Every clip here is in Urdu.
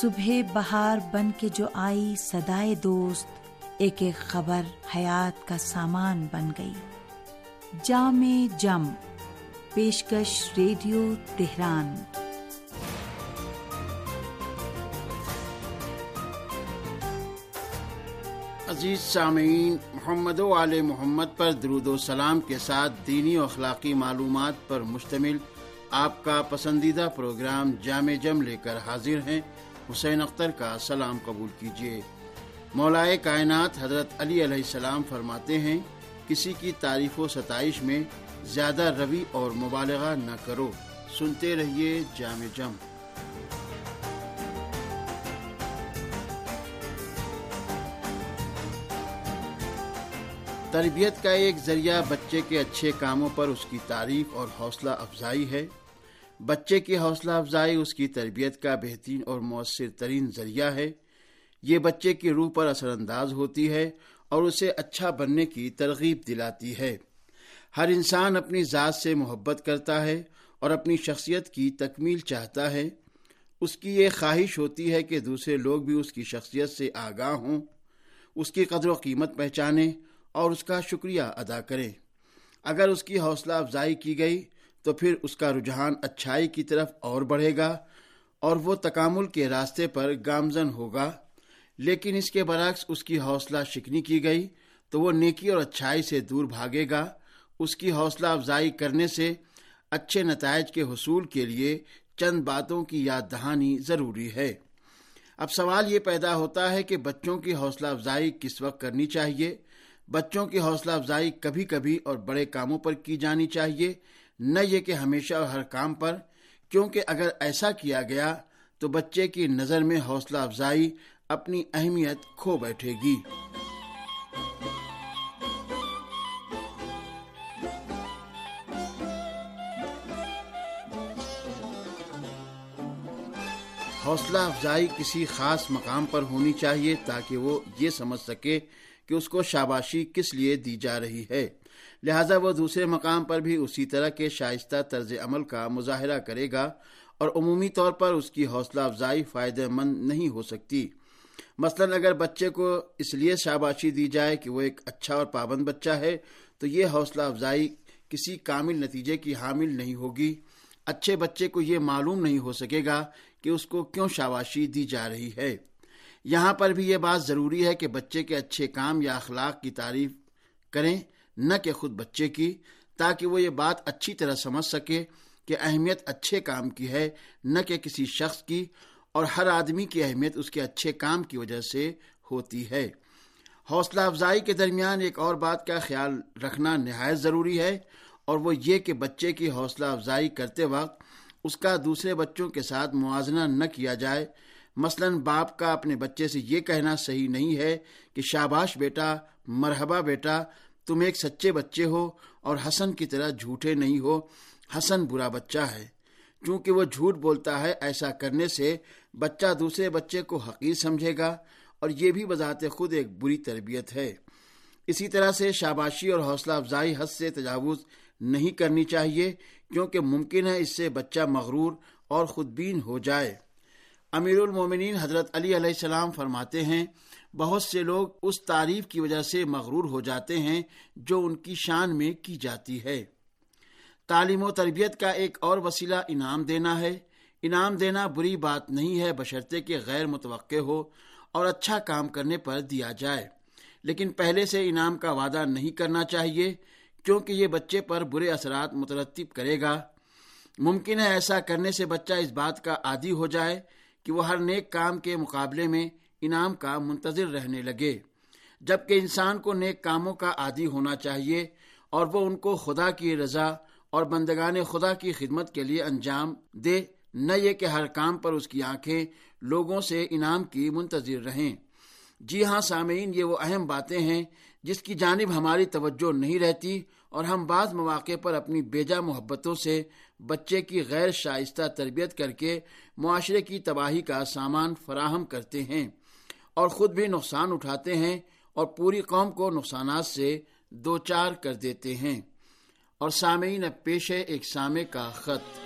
صبح بہار بن کے جو آئی سدائے دوست، ایک ایک خبر حیات کا سامان بن گئی۔ جام جم، پیشکش ریڈیو تہران۔ عزیز سامعین، محمد و آل محمد پر درود و سلام کے ساتھ دینی و اخلاقی معلومات پر مشتمل آپ کا پسندیدہ پروگرام جامع جم لے کر حاضر ہیں۔ حسین اختر کا سلام قبول کیجیے۔ مولائے کائنات حضرت علی علیہ السلام فرماتے ہیں، کسی کی تعریف و ستائش میں زیادہ روی اور مبالغہ نہ کرو۔ سنتے رہیے جامع جم۔ تربیت کا ایک ذریعہ بچے کے اچھے کاموں پر اس کی تعریف اور حوصلہ افزائی ہے۔ بچے کی حوصلہ افزائی اس کی تربیت کا بہترین اور مؤثر ترین ذریعہ ہے۔ یہ بچے کی روح پر اثر انداز ہوتی ہے اور اسے اچھا بننے کی ترغیب دلاتی ہے۔ ہر انسان اپنی ذات سے محبت کرتا ہے اور اپنی شخصیت کی تکمیل چاہتا ہے۔ اس کی یہ خواہش ہوتی ہے کہ دوسرے لوگ بھی اس کی شخصیت سے آگاہ ہوں، اس کی قدر و قیمت پہچانیں اور اس کا شکریہ ادا کریں۔ اگر اس کی حوصلہ افزائی کی گئی تو پھر اس کا رجحان اچھائی کی طرف اور بڑھے گا اور وہ تکامل کے راستے پر گامزن ہوگا۔ لیکن اس کے برعکس اس کی حوصلہ شکنی کی گئی تو وہ نیکی اور اچھائی سے دور بھاگے گا۔ اس کی حوصلہ افزائی کرنے سے اچھے نتائج کے حصول کے لیے چند باتوں کی یاد دہانی ضروری ہے۔ اب سوال یہ پیدا ہوتا ہے کہ بچوں کی حوصلہ افزائی کس وقت کرنی چاہیے؟ بچوں کی حوصلہ افزائی کبھی کبھی اور بڑے کاموں پر کی جانی چاہیے۔ نہ یہ کہ ہمیشہ اور ہر کام پر، کیونکہ اگر ایسا کیا گیا تو بچے کی نظر میں حوصلہ افزائی اپنی اہمیت کھو بیٹھے گی۔ حوصلہ افزائی کسی خاص مقام پر ہونی چاہیے تاکہ وہ یہ سمجھ سکے کہ اس کو شاباشی کس لیے دی جا رہی ہے۔ لہذا وہ دوسرے مقام پر بھی اسی طرح کے شائستہ طرز عمل کا مظاہرہ کرے گا اور عمومی طور پر اس کی حوصلہ افزائی فائدہ مند نہیں ہو سکتی۔ مثلا اگر بچے کو اس لیے شاباشی دی جائے کہ وہ ایک اچھا اور پابند بچہ ہے، تو یہ حوصلہ افزائی کسی کامل نتیجے کی حامل نہیں ہوگی۔ اچھے بچے کو یہ معلوم نہیں ہو سکے گا کہ اس کو کیوں شاباشی دی جا رہی ہے۔ یہاں پر بھی یہ بات ضروری ہے کہ بچے کے اچھے کام یا اخلاق کی تعریف کریں۔ نہ کہ خود بچے کی، تاکہ وہ یہ بات اچھی طرح سمجھ سکے کہ اہمیت اچھے کام کی ہے، نہ کہ کسی شخص کی، اور ہر آدمی کی اہمیت اس کے اچھے کام کی وجہ سے ہوتی ہے۔ حوصلہ افزائی کے درمیان ایک اور بات کا خیال رکھنا نہایت ضروری ہے، اور وہ یہ کہ بچے کی حوصلہ افزائی کرتے وقت اس کا دوسرے بچوں کے ساتھ موازنہ نہ کیا جائے۔ مثلا باپ کا اپنے بچے سے یہ کہنا صحیح نہیں ہے کہ شاباش بیٹا، مرحبا بیٹا تم ایک سچے بچے ہو اور حسن کی طرح جھوٹے نہیں ہو۔ حسن برا بچہ ہے۔ چونکہ وہ جھوٹ بولتا ہے، ایسا کرنے سے بچہ دوسرے بچے کو حقیر سمجھے گا اور یہ بھی بذات خود ایک بری تربیت ہے۔ اسی طرح سے شاباشی اور حوصلہ افزائی حد سے تجاوز نہیں کرنی چاہیے، کیونکہ ممکن ہے اس سے بچہ مغرور اور خود بین ہو جائے۔ امیر المومنین حضرت علی علیہ السلام فرماتے ہیں بہت سے لوگ اس تعریف کی وجہ سے مغرور ہو جاتے ہیں جو ان کی شان میں کی جاتی ہے۔ تعلیم و تربیت کا ایک اور وسیلہ انعام دینا ہے۔ انعام دینا بری بات نہیں ہے بشرطے کے غیر متوقع ہو اور اچھا کام کرنے پر دیا جائے۔ لیکن پہلے سے انعام کا وعدہ نہیں کرنا چاہیے، کیونکہ یہ بچے پر برے اثرات مترتب کرے گا۔ ممکن ہے ایسا کرنے سے بچہ اس بات کا عادی ہو جائے کہ وہ ہر نیک کام کے مقابلے میں انعام کا منتظر رہنے لگے۔ جبکہ انسان کو نیک کاموں کا عادی ہونا چاہیے اور وہ ان کو خدا کی رضا اور بندگان خدا کی خدمت کے لیے انجام دے، نہ یہ کہ ہر کام پر اس کی آنکھیں لوگوں سے انعام کی منتظر رہیں۔ جی ہاں سامعین، یہ وہ اہم باتیں ہیں جس کی جانب ہماری توجہ نہیں رہتی اور ہم بعض مواقع پر اپنی بیجا محبتوں سے بچے کی غیر شائستہ تربیت کر کے معاشرے کی تباہی کا سامان فراہم کرتے ہیں۔ اور خود بھی نقصان اٹھاتے ہیں اور پوری قوم کو نقصانات سے دو چار کر دیتے ہیں۔ اور سامعین، اب پیش ہے ایک سامع کا خط۔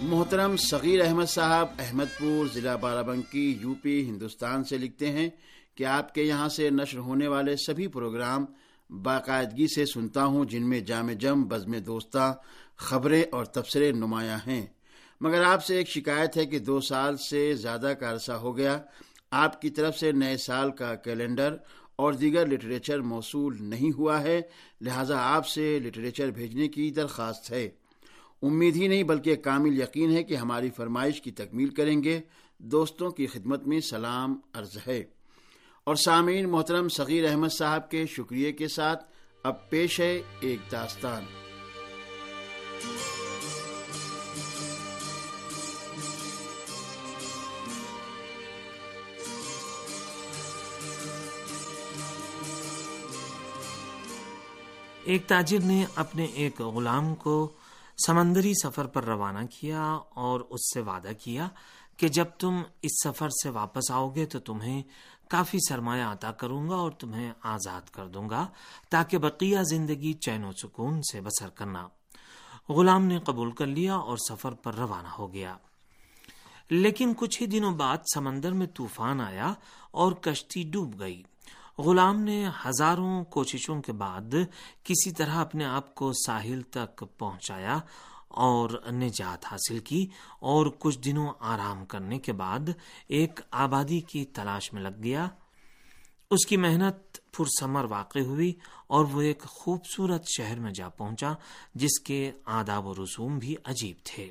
محترم صغیر احمد صاحب احمد پور ضلع بارہ بنکی یو پی، ہندوستان سے لکھتے ہیں کہ آپ کے یہاں سے نشر ہونے والے سبھی پروگرام باقاعدگی سے سنتا ہوں جن میں جامع جم، بزم دوستہ، خبریں اور تبصرے نمایاں ہیں۔ مگر آپ سے ایک شکایت ہے کہ دو سال سے زیادہ کا عرصہ ہو گیا۔ آپ کی طرف سے نئے سال کا کیلنڈر اور دیگر لٹریچر موصول نہیں ہوا ہے، لہذا آپ سے لٹریچر بھیجنے کی درخواست ہے۔ امید ہی نہیں، بلکہ کامل یقین ہے کہ ہماری فرمائش کی تکمیل کریں گے۔ دوستوں کی خدمت میں سلام، عرض ہے۔ اور سامعین محترم صغیر احمد صاحب کے شکریہ کے ساتھ اب پیش ہے ایک داستان۔ ایک تاجر نے اپنے ایک غلام کو سمندری سفر پر روانہ کیا اور اس سے وعدہ کیا کہ جب تم اس سفر سے واپس آؤ گے تو تمہیں کافی سرمایہ عطا کروں گا اور تمہیں آزاد کر دوں گا تاکہ بقیہ زندگی چین و سکون سے بسر کرنا۔ غلام نے قبول کر لیا اور سفر پر روانہ ہو گیا۔ لیکن کچھ ہی دنوں بعد سمندر میں طوفان آیا اور کشتی ڈوب گئی۔ غلام نے ہزاروں کوششوں کے بعد کسی طرح اپنے آپ کو ساحل تک پہنچایا اور نجات حاصل کی اور کچھ دنوں آرام کرنے کے بعد ایک آبادی کی تلاش میں لگ گیا۔ اس کی محنت پرسمر واقع ہوئی اور وہ ایک خوبصورت شہر میں جا پہنچا، جس کے آداب و رسوم بھی عجیب تھے۔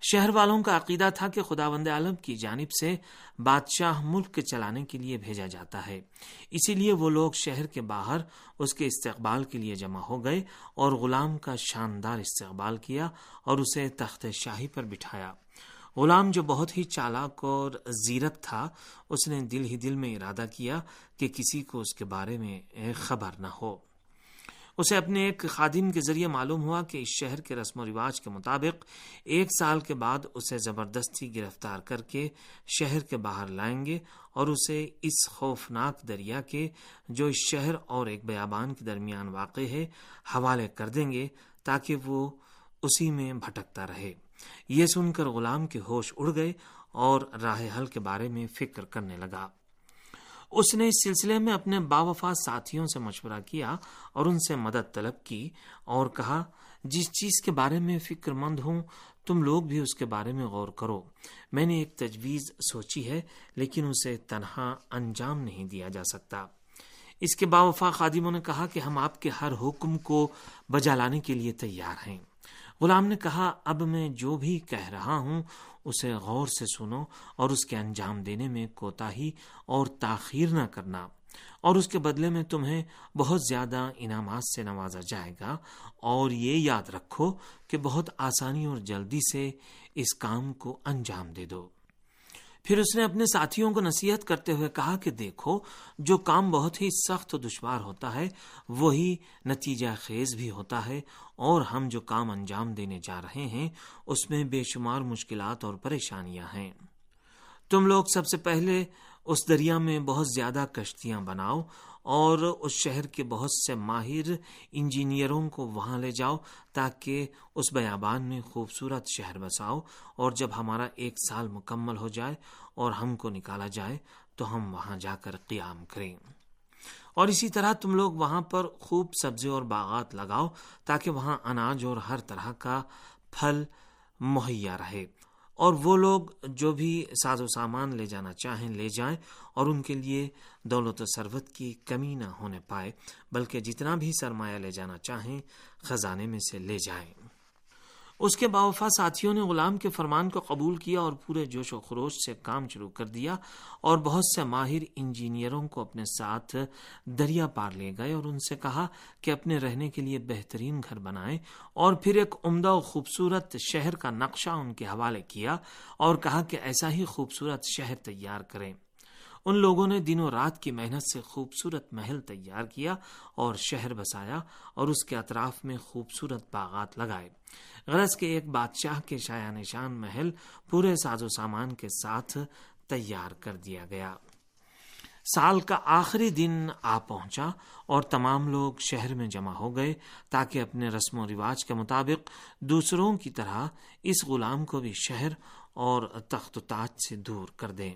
شہر والوں کا عقیدہ تھا کہ خدا وند عالم کی جانب سے بادشاہ ملک چلانے کے لیے بھیجا جاتا ہے۔ اسی لیے وہ لوگ شہر کے باہر اس کے استقبال کے لیے جمع ہو گئے اور غلام کا شاندار استقبال کیا اور اسے تخت شاہی پر بٹھایا۔ غلام جو بہت ہی چالاک اور زیرت تھا، اس نے دل ہی دل میں ارادہ کیا کہ کسی کو اس کے بارے میں خبر نہ ہو۔ اسے اپنے ایک خادم کے ذریعے معلوم ہوا کہ اس شہر کے رسم و رواج کے مطابق ایک سال کے بعد اسے زبردستی گرفتار کر کے شہر کے باہر لائیں گے اور اسے اس خوفناک دریا کے، جو اس شہر اور ایک بیابان کے درمیان واقع ہے، حوالے کر دیں گے تاکہ وہ اسی میں بھٹکتا رہے۔ یہ سن کر غلام کے ہوش اڑ گئے اور راہ حل کے بارے میں فکر کرنے لگا۔ اس نے اس سلسلے میں اپنے باوفا ساتھیوں سے مشورہ کیا اور ان سے مدد طلب کی اور کہا، جس چیز کے بارے میں فکر مند ہوں، تم لوگ بھی اس کے بارے میں غور کرو۔ میں نے ایک تجویز سوچی ہے، لیکن اسے تنہا انجام نہیں دیا جا سکتا۔ اس کے باوفا خادموں نے کہا کہ ہم آپ کے ہر حکم کو بجا لانے کے لیے تیار ہیں۔ غلام نے کہا، اب میں جو بھی کہہ رہا ہوں، اسے غور سے سنو اور اس کے انجام دینے میں کوتا ہی اور تاخیر نہ کرنا۔ اور اس کے بدلے میں تمہیں بہت زیادہ انعامات سے نوازا جائے گا۔ اور یہ یاد رکھو کہ بہت آسانی اور جلدی سے اس کام کو انجام دے دو۔ پھر اس نے اپنے ساتھیوں کو نصیحت کرتے ہوئے کہا کہ دیکھو، جو کام بہت ہی سخت و دشوار ہوتا ہے، وہی نتیجہ خیز بھی ہوتا ہے، اور ہم جو کام انجام دینے جا رہے ہیں، اس میں بے شمار مشکلات اور پریشانیاں ہیں۔ تم لوگ سب سے پہلے اس دریا میں بہت زیادہ کشتیاں بناؤ اور اس شہر کے بہت سے ماہر انجینئروں کو وہاں لے جاؤ تاکہ اس بیابان میں خوبصورت شہر بساؤ اور جب ہمارا ایک سال مکمل ہو جائے اور ہم کو نکالا جائے تو ہم وہاں جا کر قیام کریں۔ اور اسی طرح تم لوگ وہاں پر خوب سبزی اور باغات لگاؤ تاکہ وہاں اناج اور ہر طرح کا پھل مہیا رہے۔ اور وہ لوگ جو بھی ساز و سامان لے جانا چاہیں لے جائیں اور ان کے لیے دولت و ثروت کی کمی نہ ہونے پائے، بلکہ جتنا بھی سرمایہ لے جانا چاہیں خزانے میں سے لے جائیں۔ اس کے باوفا ساتھیوں نے غلام کے فرمان کو قبول کیا اور پورے جوش و خروش سے کام شروع کر دیا اور بہت سے ماہر انجینئروں کو اپنے ساتھ دریا پار لے گئے اور ان سے کہا کہ اپنے رہنے کے لیے بہترین گھر بنائیں اور پھر ایک عمدہ و خوبصورت شہر کا نقشہ ان کے حوالے کیا اور کہا کہ ایسا ہی خوبصورت شہر تیار کریں۔ ان لوگوں نے دنوں رات کی محنت سے خوبصورت محل تیار کیا اور شہر بسایا اور اس کے اطراف میں خوبصورت باغات لگائے۔ غرض کے ایک بادشاہ کے شایا نشان محل پورے ساز و سامان کے ساتھ تیار کر دیا گیا۔ سال کا آخری دن آ پہنچا اور تمام لوگ شہر میں جمع ہو گئے تاکہ اپنے رسم و رواج کے مطابق دوسروں کی طرح اس غلام کو بھی شہر اور تخت و تاج سے دور کر دیں۔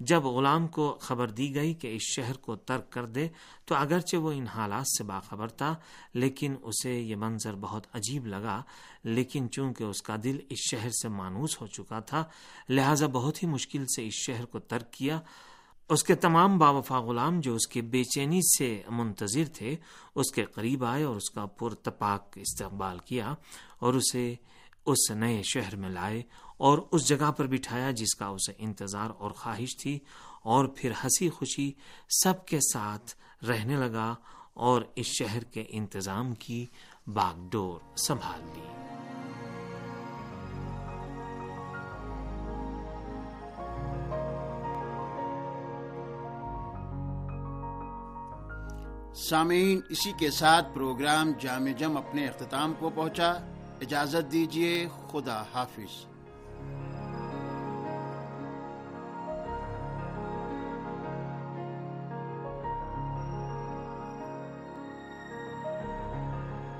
جب غلام کو خبر دی گئی کہ اس شہر کو ترک کر دے، تو اگرچہ وہ ان حالات سے باخبر تھا، لیکن اسے یہ منظر بہت عجیب لگا۔ لیکن چونکہ اس کا دل اس شہر سے مانوس ہو چکا تھا، لہذا بہت ہی مشکل سے اس شہر کو ترک کیا۔ اس کے تمام باوفا غلام جو اس کے بے چینی سے منتظر تھے، اس کے قریب آئے اور اس کا پرتپاک استقبال کیا اور اسے اس نئے شہر میں لائے اور اس جگہ پر بٹھایا جس کا اسے انتظار اور خواہش تھی اور پھر ہنسی خوشی سب کے ساتھ رہنے لگا اور اس شہر کے انتظام کی باغ ڈور سنبھال لی۔ سامعین، اسی کے ساتھ پروگرام جامع جم اپنے اختتام کو پہنچا۔ اجازت دیجیے خدا حافظ۔